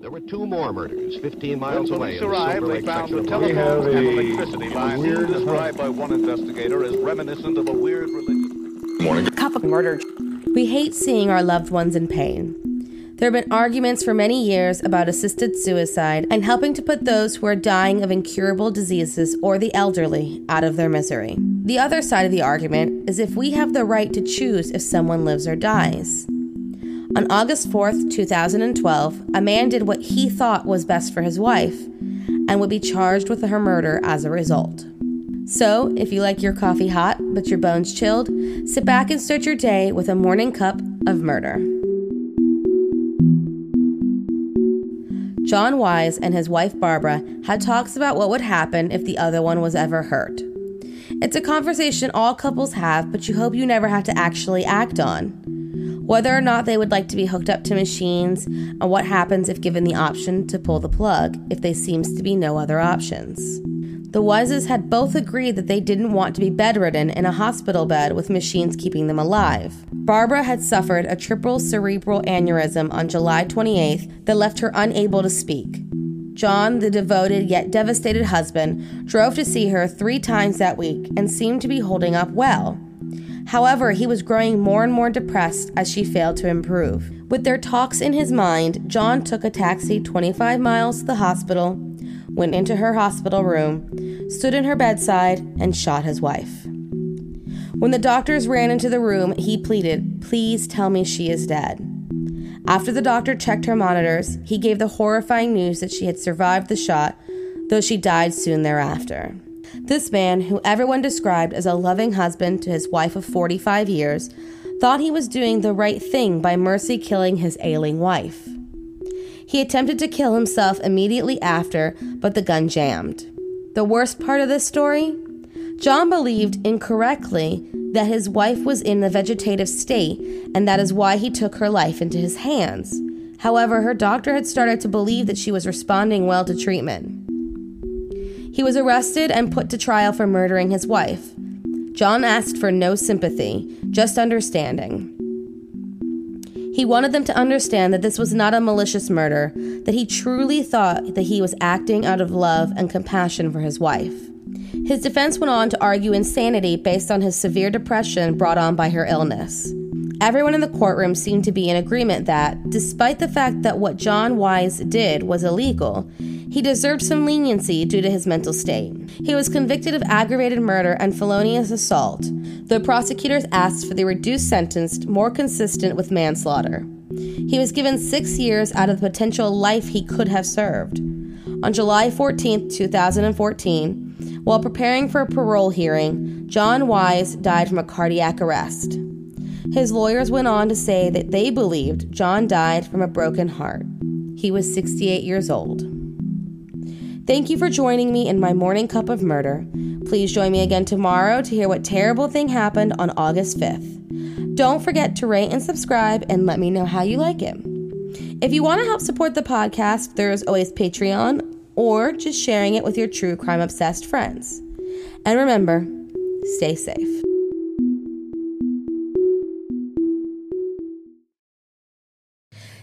There were two more murders 15 miles when away. police arrived, they found the of Los telephones and electricity lines described by one investigator as reminiscent of a weird religion. Morning. Cup of murder. We hate seeing our loved ones in pain. There have been arguments for many years about assisted suicide and helping to put those who are dying of incurable diseases or the elderly out of their misery. The other side of the argument is if we have the right to choose if someone lives or dies. On August 4th, 2012, a man did what he thought was best for his wife and would be charged with her murder as a result. So, if you like your coffee hot but your bones chilled, sit back and start your day with a morning cup of murder. John Wise and his wife Barbara had talks about what would happen if the other one was ever hurt. It's a conversation all couples have, but you hope you never have to actually act on. Whether or not they would like to be hooked up to machines, and what happens if given the option to pull the plug if there seems to be no other options. The Wises had both agreed that they didn't want to be bedridden in a hospital bed with machines keeping them alive. Barbara had suffered a triple cerebral aneurysm on July 28th that left her unable to speak. John, the devoted yet devastated husband, drove to see her three times that week and seemed to be holding up well. However, he was growing more and more depressed as she failed to improve. With their talks in his mind, John took a taxi 25 miles to the hospital, went into her hospital room, stood in her bedside, and shot his wife. When the doctors ran into the room, he pleaded, Please tell me she is dead. After the doctor checked her monitors, he gave the horrifying news that she had survived the shot, though she died soon thereafter. This man, who everyone described as a loving husband to his wife of 45 years, thought he was doing the right thing by mercy killing his ailing wife. He attempted to kill himself immediately after, but the gun jammed. The worst part of this story? John believed incorrectly that his wife was in a vegetative state, and that is why he took her life into his hands. However, her doctor had started to believe that she was responding well to treatment. He was arrested and put to trial for murdering his wife. John asked for no sympathy, just understanding. He wanted them to understand that this was not a malicious murder, that he truly thought that he was acting out of love and compassion for his wife. His defense went on to argue insanity based on his severe depression brought on by her illness. Everyone in the courtroom seemed to be in agreement that, despite the fact that what John Wise did was illegal, he deserved some leniency due to his mental state. He was convicted of aggravated murder and felonious assault. The prosecutors asked for the reduced sentence more consistent with manslaughter. He was given six years out of the potential life he could have served. On July 14, 2014, while preparing for a parole hearing, John Wise died from a cardiac arrest. His lawyers went on to say that they believed John died from a broken heart. He was 68 years old. Thank you for joining me in my morning cup of murder. Please join me again tomorrow to hear what terrible thing happened on August 5th. Don't forget to rate and subscribe and let me know how you like it. If you want to help support the podcast, there's always Patreon or just sharing it with your true crime obsessed friends. And remember, stay safe.